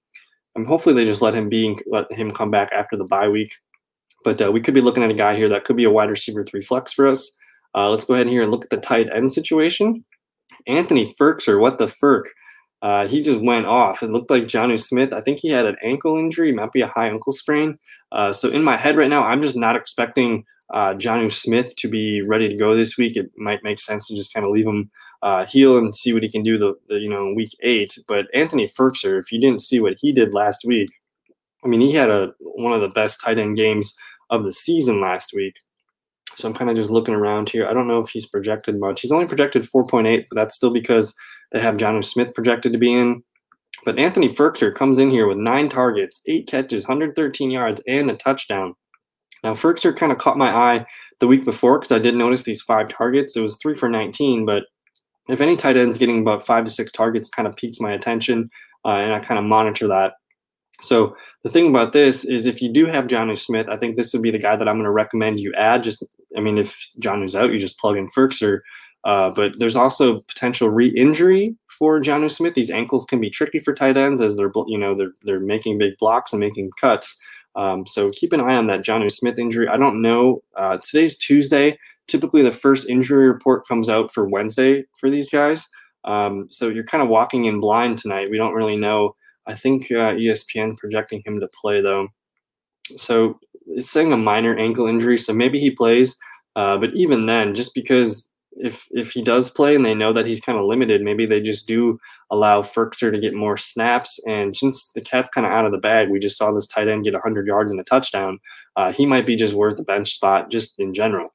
Um, hopefully they just let him be let him come back after the bye week. But uh, we could be looking at a guy here that could be a wide receiver three flex for us. Uh, let's go ahead here and look at the tight end situation. Anthony Firkser, what the Firk? Uh, he just went off. It looked like Jonnu Smith. I think he had an ankle injury, might be a high ankle sprain. Uh, so in my head right now, I'm just not expecting uh, Jonnu Smith to be ready to go this week. It might make sense to just kind of leave him uh, heal and see what he can do the, the you know week eight. But Anthony Firkser, if you didn't see what he did last week, I mean, he had a one of the best tight end games of the season last week. So I'm kind of just looking around here. I don't know if he's projected much. He's only projected 4.8, but that's still because they have Jonnu Smith projected to be in. But Anthony Firkser comes in here with nine targets, eight catches, 113 yards, and a touchdown. Now, Firkser kind of caught my eye the week before because I did notice these five targets. It was three for 19, but if any tight end's getting about five to six targets, kind of piques my attention, uh, and I kind of monitor that. So the thing about this is if you do have Jonnu Smith, I think this would be the guy that I'm going to recommend you add. Just, I mean, if Jonnu's out, you just plug in Firkser. Uh, but there's also potential re-injury for Jonnu Smith. These ankles can be tricky for tight ends as they're, you know, they're they're making big blocks and making cuts. Um, so keep an eye on that Jonnu Smith injury. I don't know. Uh, today's Tuesday. Typically, the first injury report comes out for Wednesday for these guys. Um, so you're kind of walking in blind tonight. We don't really know I think uh, ESPN projecting him to play though. So it's saying a minor ankle injury, so maybe he plays. Uh, but even then, just because if if he does play and they know that he's kind of limited, maybe they just do allow Firkser to get more snaps. And since the cat's kind of out of the bag, we just saw this tight end get 100 yards and a touchdown. Uh, he might be just worth the bench spot just in general.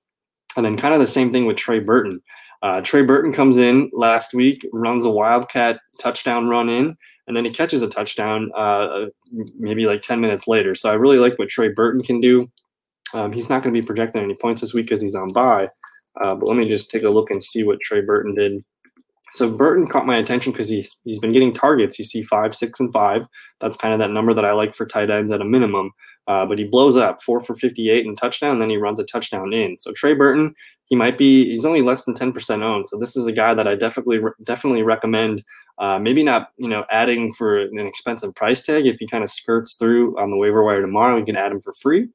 And then kind of the same thing with Trey Burton. Uh, Trey Burton comes in last week, runs a wildcat touchdown run in, and then he catches a touchdown uh, maybe like 10 minutes later. So I really like what Trey Burton can do. Um, he's not going to be projecting any points this week because he's on bye. Uh, but let me just take a look and see what Trey Burton did. So Burton caught my attention because he's he's been getting targets. You see five, six, and five. That's kind of that number that I like for tight ends at a minimum. Uh, but he blows up four for 58 and touchdown, and then he runs a touchdown in. So Trey Burton, he might be he's only less than 10% owned. So this is a guy that I definitely definitely recommend. Uh, maybe not you know adding for an expensive price tag. If he kind of skirts through on the waiver wire tomorrow, you can add him for free.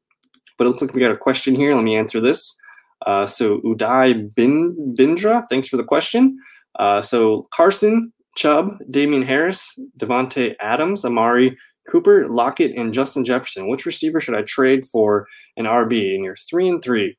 But it looks like we got a question here. Let me answer this. Uh, so Uday Bin Bindra, thanks for the question. Uh, so Carson, Chubb, Damien Harris, Davante Adams, Amari Cooper, Lockett, and Justin Jefferson. Which receiver should I trade for an RB? And you're three and three.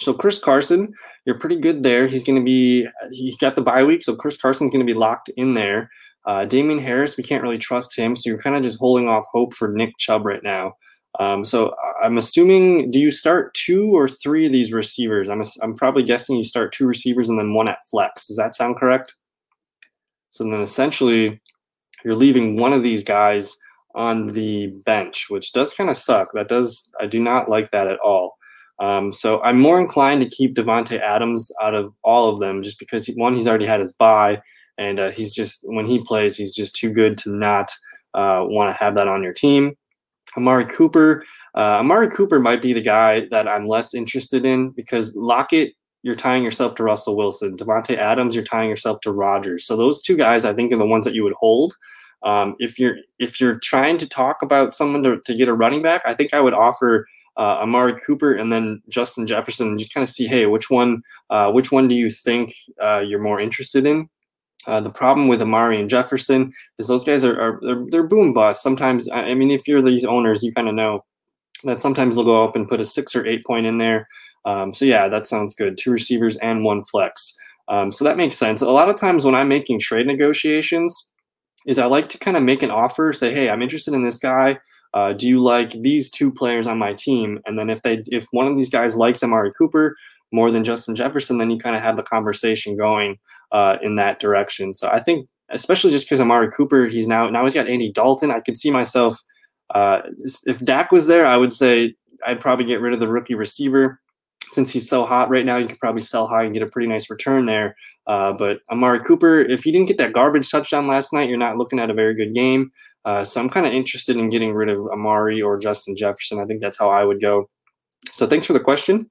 So Chris Carson, you're pretty good there. He's going to be he got the bye week, so Chris Carson's going to be locked in there. Uh, Damien Harris, we can't really trust him, so you're kind of just holding off hope for Nick Chubb right now. Um, so I'm assuming, do you start two or three of these receivers? I'm, I'm probably guessing you start two receivers and then one at flex. Does that sound correct? So then essentially, you're leaving one of these guys on the bench, which does kind of suck. That does, I do not like that at all. Um, so I'm more inclined to keep Davante Adams out of all of them, just because he, one, he's already had his bye, and uh, he's just when he plays, he's just too good to not uh, want to have that on your team. Amari Cooper. Uh, Amari Cooper might be the guy that I'm less interested in because Lockett, you're tying yourself to Russell Wilson. Davante Adams, you're tying yourself to Rodgers. So those two guys, I think, are the ones that you would hold. Um, if you're if you're trying to talk about someone to, to get a running back, I think I would offer uh, Amari Cooper and then Justin Jefferson, and just kind of see, hey, which one uh, which one do you think uh, you're more interested in? Uh, the problem with Amari and Jefferson is those guys are, are they're, they're boom bust. Sometimes, I mean, if you're these owners, you kind of know that sometimes they'll go up and put a six or eight point in there. Um, so yeah, that sounds good. Two receivers and one flex. Um, so that makes sense. A lot of times when I'm making trade negotiations, is I like to kind of make an offer, say, hey, I'm interested in this guy. Uh, do you like these two players on my team? And then if they if one of these guys likes Amari Cooper, more than Justin Jefferson, then you kind of have the conversation going uh, in that direction. So I think, especially just because Amari Cooper, he's now now he's got Andy Dalton. I could see myself uh, if Dak was there, I would say I'd probably get rid of the rookie receiver. Since he's so hot right now, you could probably sell high and get a pretty nice return there. Uh, but Amari Cooper, if he didn't get that garbage touchdown last night, you're not looking at a very good game. Uh, so I'm kind of interested in getting rid of Amari or Justin Jefferson. I think that's how I would go. So thanks for the question.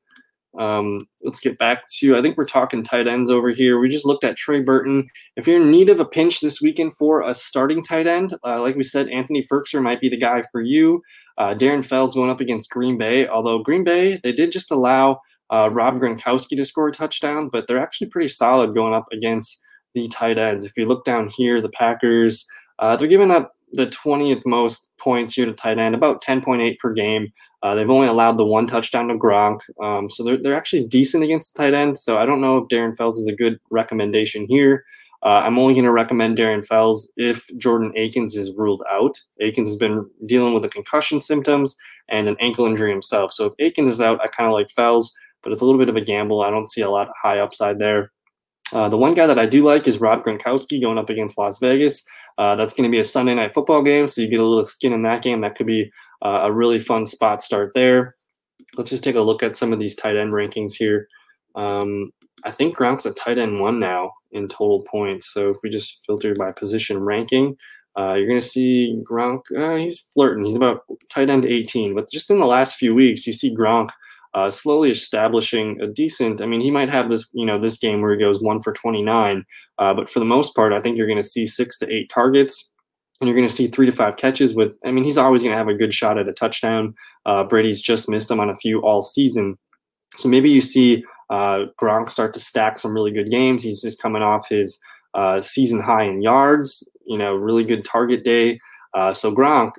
Um, let's get back to, I think we're talking tight ends over here. We just looked at Trey Burton. If you're in need of a pinch this weekend for a starting tight end, uh, like we said, Anthony Firkser might be the guy for you. Uh, Darren Fells going up against Green Bay, although Green Bay, they did just allow uh, Rob Gronkowski to score a touchdown, but they're actually pretty solid going up against the tight ends. If you look down here, the Packers, uh, they're giving up the 20th most points here to tight end, about 10.8 per game. Uh, they've only allowed the one touchdown to Gronk, um, so they're, they're actually decent against the tight end. So I don't know if Darren Fells is a good recommendation here. Uh, I'm only going to recommend Darren Fells if Jordan Akins is ruled out. Akins has been dealing with the concussion symptoms and an ankle injury himself. So if Akins is out, I kind of like Fells, but it's a little bit of a gamble. I don't see a lot of high upside there. Uh, the one guy that I do like is Rob Gronkowski going up against Las Vegas. Uh, that's going to be a Sunday night football game, so you get a little skin in that game. That could be uh, a really fun spot start there. Let's just take a look at some of these tight end rankings here. Um, I think Gronk's a tight end one now in total points. So if we just filter by position ranking, uh, you're going to see Gronk, uh, he's flirting. He's about tight end 18. But just in the last few weeks, you see Gronk uh, slowly establishing a decent. I mean, he might have this, you know, this game where he goes one for 29. Uh, but for the most part, I think you're going to see six to eight targets and you're going to see three to five catches with i mean he's always going to have a good shot at a touchdown uh, brady's just missed him on a few all season so maybe you see uh, gronk start to stack some really good games he's just coming off his uh, season high in yards you know really good target day uh, so gronk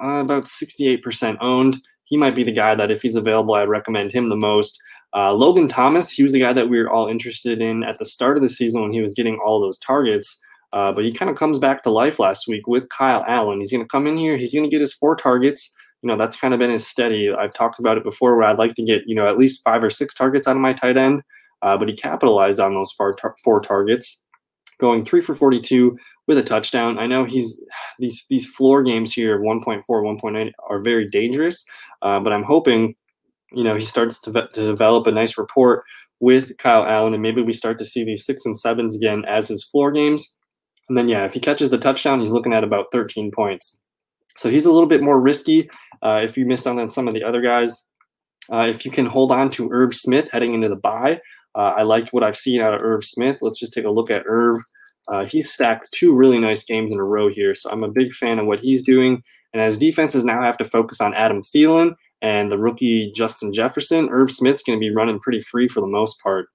about 68% owned he might be the guy that if he's available i'd recommend him the most uh, logan thomas he was the guy that we were all interested in at the start of the season when he was getting all those targets uh, but he kind of comes back to life last week with Kyle Allen. He's going to come in here. He's going to get his four targets. You know, that's kind of been his steady. I've talked about it before where I'd like to get, you know, at least five or six targets out of my tight end. Uh, but he capitalized on those four, tar- four targets, going three for 42 with a touchdown. I know he's these these floor games here, 1.4, 1.8, are very dangerous. Uh, but I'm hoping you know, he starts to, to develop a nice report with Kyle Allen, and maybe we start to see these six and sevens again as his floor games. And then, yeah, if he catches the touchdown, he's looking at about 13 points. So he's a little bit more risky uh, if you miss out on some of the other guys. Uh, if you can hold on to Irv Smith heading into the bye, uh, I like what I've seen out of Irv Smith. Let's just take a look at Irv. Uh, he's stacked two really nice games in a row here, so I'm a big fan of what he's doing. And as defenses now have to focus on Adam Thielen and the rookie Justin Jefferson, Irv Smith's going to be running pretty free for the most part.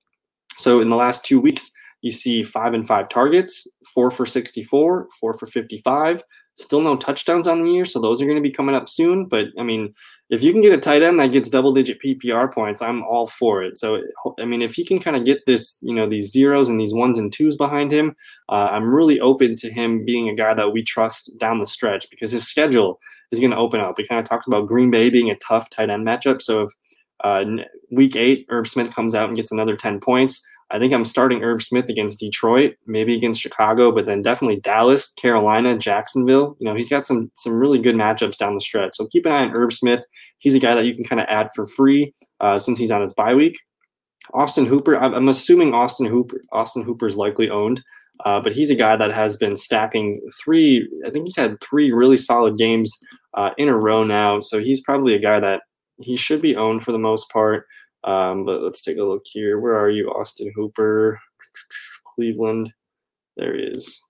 So in the last two weeks, you see five and five targets, four for 64, four for 55. Still no touchdowns on the year, so those are going to be coming up soon. But I mean, if you can get a tight end that gets double digit PPR points, I'm all for it. So I mean, if he can kind of get this, you know, these zeros and these ones and twos behind him, uh, I'm really open to him being a guy that we trust down the stretch because his schedule is going to open up. We kind of talked about Green Bay being a tough tight end matchup. So if uh, week eight, Irv Smith comes out and gets another 10 points, I think I'm starting Irv Smith against Detroit, maybe against Chicago, but then definitely Dallas, Carolina, Jacksonville. You know, he's got some some really good matchups down the stretch. So keep an eye on Irv Smith. He's a guy that you can kind of add for free uh, since he's on his bye week. Austin Hooper, I'm, I'm assuming Austin Hooper, Austin Hooper is likely owned, uh, but he's a guy that has been stacking three. I think he's had three really solid games uh, in a row now. So he's probably a guy that he should be owned for the most part. Um, but let's take a look here. Where are you, Austin Hooper? Cleveland. There he is.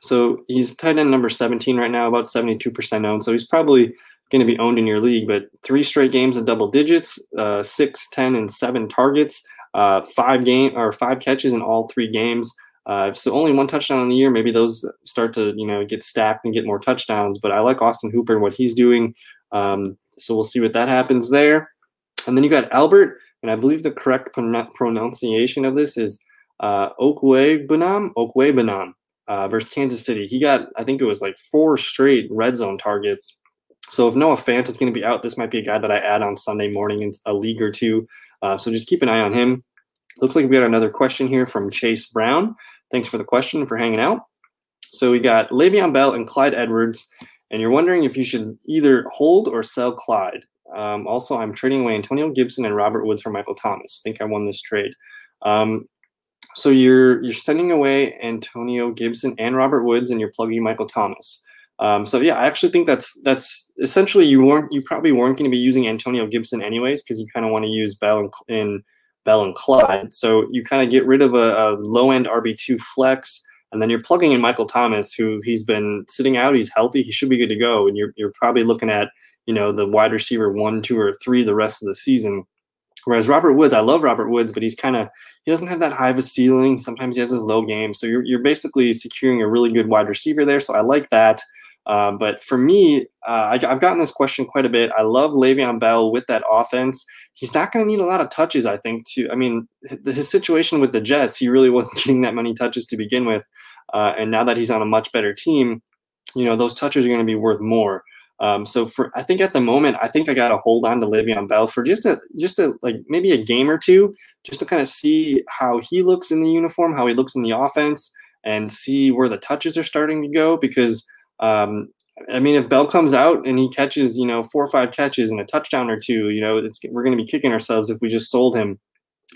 So he's tight end number 17 right now, about 72% owned. So he's probably going to be owned in your league. But three straight games of double digits, uh, six, 10, and seven targets, uh, five game or five catches in all three games. Uh, so only one touchdown in the year. Maybe those start to you know get stacked and get more touchdowns. But I like Austin Hooper and what he's doing. Um, so we'll see what that happens there. And then you got Albert, and I believe the correct pronunciation of this is uh, Okwuegbunam, Okwuegbunam uh, versus Kansas City. He got, I think it was like four straight red zone targets. So if Noah Fant is going to be out, this might be a guy that I add on Sunday morning in a league or two. Uh, so just keep an eye on him. Looks like we got another question here from Chase Brown. Thanks for the question for hanging out. So we got Le'Veon Bell and Clyde Edwards, and you're wondering if you should either hold or sell Clyde. Um, also, I'm trading away Antonio Gibson and Robert Woods for Michael Thomas. Think I won this trade. Um, so you're you're sending away Antonio Gibson and Robert Woods, and you're plugging Michael Thomas. Um, so yeah, I actually think that's that's essentially you weren't you probably weren't going to be using Antonio Gibson anyways because you kind of want to use Bell and, and Bell and Clyde. So you kind of get rid of a, a low end RB two flex, and then you're plugging in Michael Thomas, who he's been sitting out. He's healthy. He should be good to go. And you're you're probably looking at you know, the wide receiver one, two, or three the rest of the season. Whereas Robert Woods, I love Robert Woods, but he's kind of he doesn't have that high of a ceiling. Sometimes he has his low game, so you're you're basically securing a really good wide receiver there. So I like that. Uh, but for me, uh, I, have gotten this question quite a bit. I love Le'Veon Bell with that offense. He's not going to need a lot of touches, I think. To I mean, his situation with the Jets, he really wasn't getting that many touches to begin with, uh, and now that he's on a much better team, you know those touches are going to be worth more. Um, so for I think at the moment, I think I got to hold on to Le'Veon Bell for just a just a like maybe a game or two, just to kind of see how he looks in the uniform, how he looks in the offense, and see where the touches are starting to go. Because um, I mean, if Bell comes out and he catches, you know, four or five catches and a touchdown or two, you know, we're going to be kicking ourselves if we just sold him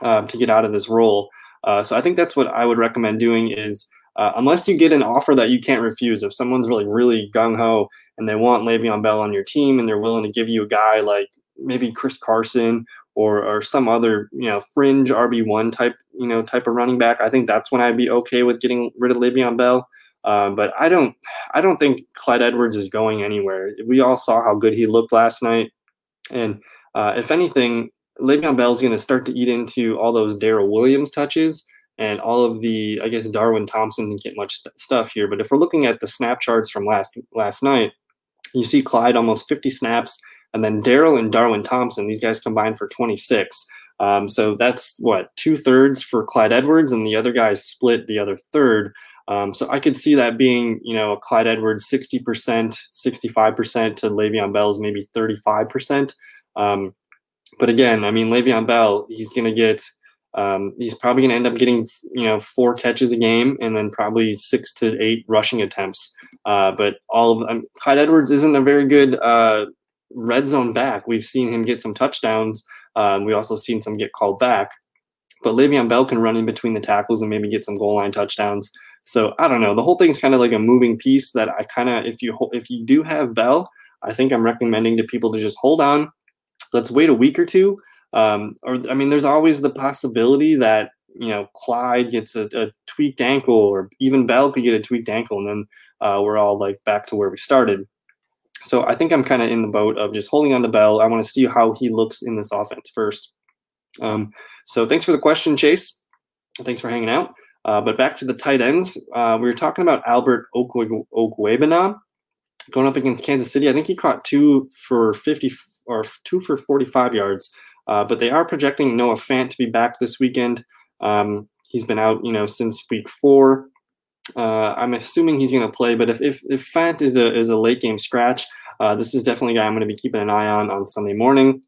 uh, to get out of this role. Uh, so I think that's what I would recommend doing is uh, unless you get an offer that you can't refuse. If someone's really, really gung ho and they want Le'Veon Bell on your team and they're willing to give you a guy like maybe Chris Carson or, or some other, you know, fringe RB1 type, you know, type of running back, I think that's when I'd be okay with getting rid of Le'Veon Bell. Um, but I don't, I don't think Clyde Edwards is going anywhere. We all saw how good he looked last night, and uh, if anything, Le'Veon Bell is going to start to eat into all those Darrel Williams touches and all of the I guess Darwin Thompson didn't get much st- stuff here, but if we're looking at the snap charts from last last night, you see Clyde almost 50 snaps, and then Darrel and Darwin Thompson, these guys combined for 26. Um, so that's what two thirds for Clyde Edwards, and the other guys split the other third. Um, so I could see that being, you know, Clyde Edwards 60%, 65% to Le'Veon Bell's maybe 35%. Um, but again, I mean, Le'Veon Bell, he's going to get um, he's probably going to end up getting you know four catches a game and then probably six to eight rushing attempts. Uh, but all of um, Clyde Edwards isn't a very good uh, red zone back. We've seen him get some touchdowns. Um, we also seen some get called back. But Le'Veon Bell can run in between the tackles and maybe get some goal line touchdowns. So I don't know. The whole thing's kind of like a moving piece that I kind of, if you if you do have Bell, I think I'm recommending to people to just hold on. Let's wait a week or two. Um, or I mean, there's always the possibility that you know Clyde gets a, a tweaked ankle, or even Bell could get a tweaked ankle, and then uh, we're all like back to where we started. So I think I'm kind of in the boat of just holding on to Bell. I want to see how he looks in this offense first. Um, so thanks for the question, Chase. Thanks for hanging out. Uh, but back to the tight ends, uh, we were talking about Albert Okwuegbunam going up against Kansas City. I think he caught two for 50 or two for 45 yards. Uh, but they are projecting Noah Fant to be back this weekend. Um, he's been out, you know, since week four. Uh, I'm assuming he's going to play, but if, if, if Fant is a is a late game scratch, uh, this is definitely a guy I'm going to be keeping an eye on on Sunday morning.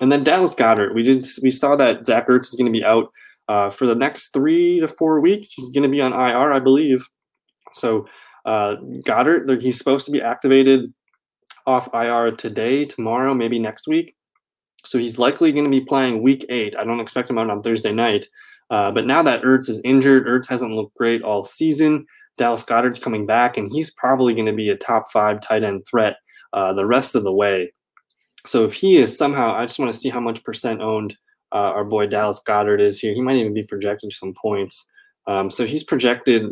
And then Dallas Goedert, we did we saw that Zach Ertz is going to be out uh, for the next three to four weeks. He's going to be on IR, I believe. So uh, Goedert, he's supposed to be activated off IR today, tomorrow, maybe next week. So he's likely going to be playing week eight. I don't expect him out on Thursday night. Uh, but now that Ertz is injured, Ertz hasn't looked great all season. Dallas Goedert's coming back, and he's probably going to be a top five tight end threat uh, the rest of the way. So if he is somehow, I just want to see how much percent owned uh, our boy Dallas Goddard is here. He might even be projected some points. Um, so he's projected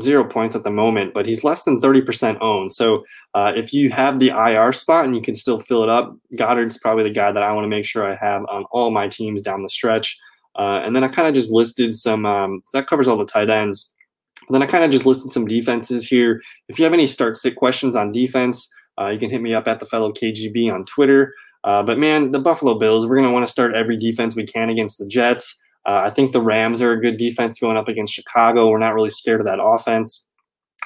zero points at the moment, but he's less than 30% owned. So uh, if you have the IR spot and you can still fill it up, Goedert's probably the guy that I want to make sure I have on all my teams down the stretch. Uh, and then I kind of just listed some, um, that covers all the tight ends. then I kind of just listed some defenses here. If you have any start sit questions on defense, uh, you can hit me up at the fellow KGB on Twitter. Uh, but man, the Buffalo Bills, we're going to want to start every defense we can against the Jets. Uh, I think the Rams are a good defense going up against Chicago. We're not really scared of that offense.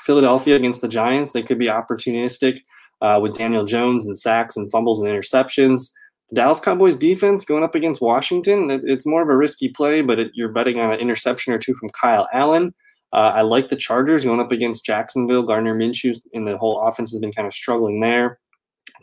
Philadelphia against the Giants, they could be opportunistic uh, with Daniel Jones and sacks and fumbles and interceptions. The Dallas Cowboys defense going up against Washington, it, it's more of a risky play, but it, you're betting on an interception or two from Kyle Allen. Uh, I like the Chargers going up against Jacksonville. Gardner Minshew and the whole offense has been kind of struggling there.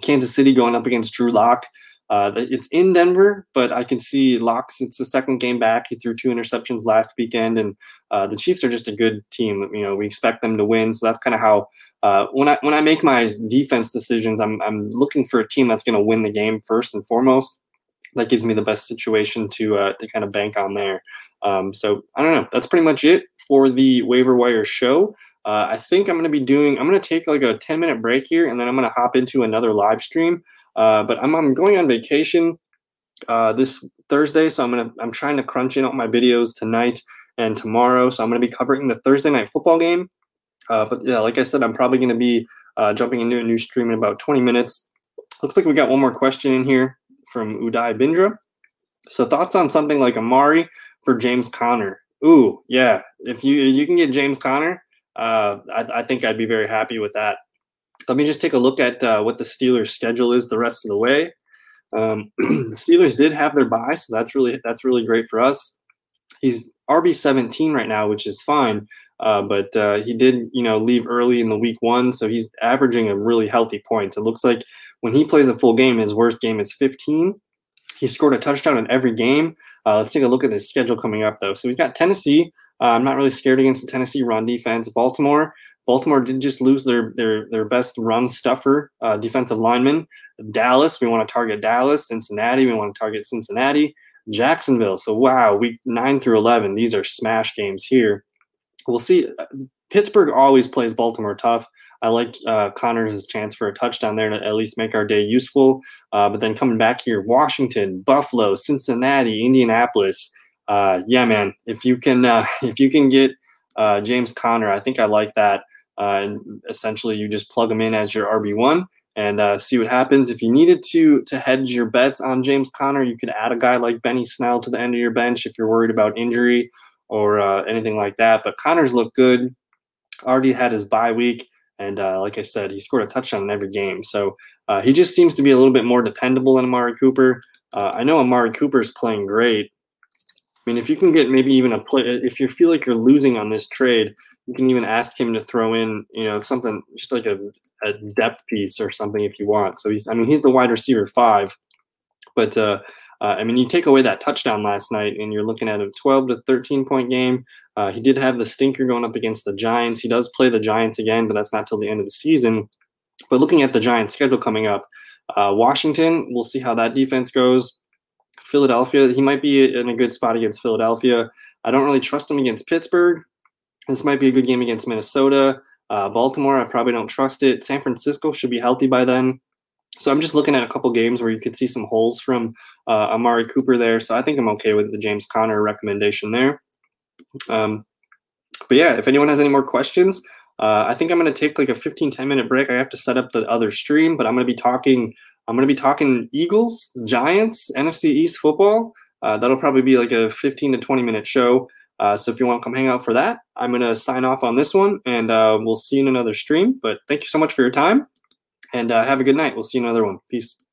Kansas City going up against Drew Lock. Uh, it's in Denver, but I can see Locks. It's the second game back. He threw two interceptions last weekend, and uh, the Chiefs are just a good team. You know, we expect them to win, so that's kind of how uh, when I when I make my defense decisions, I'm I'm looking for a team that's going to win the game first and foremost. That gives me the best situation to uh, to kind of bank on there. Um, so I don't know. That's pretty much it for the waiver wire show. Uh, I think I'm going to be doing. I'm going to take like a 10 minute break here, and then I'm going to hop into another live stream. Uh, but I'm, I'm going on vacation uh, this Thursday, so I'm gonna I'm trying to crunch in all my videos tonight and tomorrow. So I'm gonna be covering the Thursday night football game. Uh, but yeah, like I said, I'm probably gonna be uh, jumping into a new stream in about 20 minutes. Looks like we got one more question in here from Uday Bindra. So thoughts on something like Amari for James Conner? Ooh, yeah. If you you can get James Conner, uh, I, I, think I'd be very happy with that. Let me just take a look at uh, what the Steelers' schedule is the rest of the way. Um, the Steelers did have their bye, so that's really that's really great for us. He's RB 17 right now, which is fine. Uh, but uh, he did, you know, leave early in the week one, so he's averaging a really healthy points. It looks like when he plays a full game, his worst game is 15. He scored a touchdown in every game. Uh, let's take a look at his schedule coming up, though. So he's got Tennessee, uh, I'm not really scared against the Tennessee run defense. Baltimore, Baltimore did just lose their their their best run stuffer uh, defensive lineman. Dallas, we want to target Dallas. Cincinnati, we want to target Cincinnati. Jacksonville. So wow, week nine through eleven, these are smash games here. We'll see. Pittsburgh always plays Baltimore tough. I like uh, Conner's chance for a touchdown there to at least make our day useful. Uh, but then coming back here, Washington, Buffalo, Cincinnati, Indianapolis uh, yeah, man, if you can uh, if you can get uh, James Conner, I think I like that. Uh, and essentially, you just plug him in as your RB one and uh, see what happens. If you needed to to hedge your bets on James Conner, you could add a guy like Benny Snell to the end of your bench if you're worried about injury or uh, anything like that. But Conner's looked good. Already had his bye week. And uh, like I said, he scored a touchdown in every game. So uh, he just seems to be a little bit more dependable than Amari Cooper. Uh, I know Amari Cooper is playing great, I mean, if you can get maybe even a play, if you feel like you're losing on this trade, you can even ask him to throw in, you know, something just like a, a depth piece or something if you want. So he's, I mean, he's the wide receiver five, but uh, uh, I mean, you take away that touchdown last night, and you're looking at a 12 to 13 point game. Uh, he did have the stinker going up against the Giants. He does play the Giants again, but that's not till the end of the season. But looking at the Giants' schedule coming up, uh, Washington, we'll see how that defense goes. Philadelphia, he might be in a good spot against Philadelphia. I don't really trust him against Pittsburgh. This might be a good game against Minnesota. Uh, Baltimore, I probably don't trust it. San Francisco should be healthy by then. So I'm just looking at a couple games where you could see some holes from uh, Amari Cooper there. So I think I'm okay with the James Conner recommendation there. Um, but yeah, if anyone has any more questions, uh, I think I'm going to take like a 15, 10 minute break. I have to set up the other stream, but I'm going to be talking. I'm going to be talking Eagles, Giants, NFC East football. Uh, that'll probably be like a 15 to 20 minute show. Uh, so if you want to come hang out for that, I'm going to sign off on this one and uh, we'll see you in another stream. But thank you so much for your time and uh, have a good night. We'll see you in another one. Peace.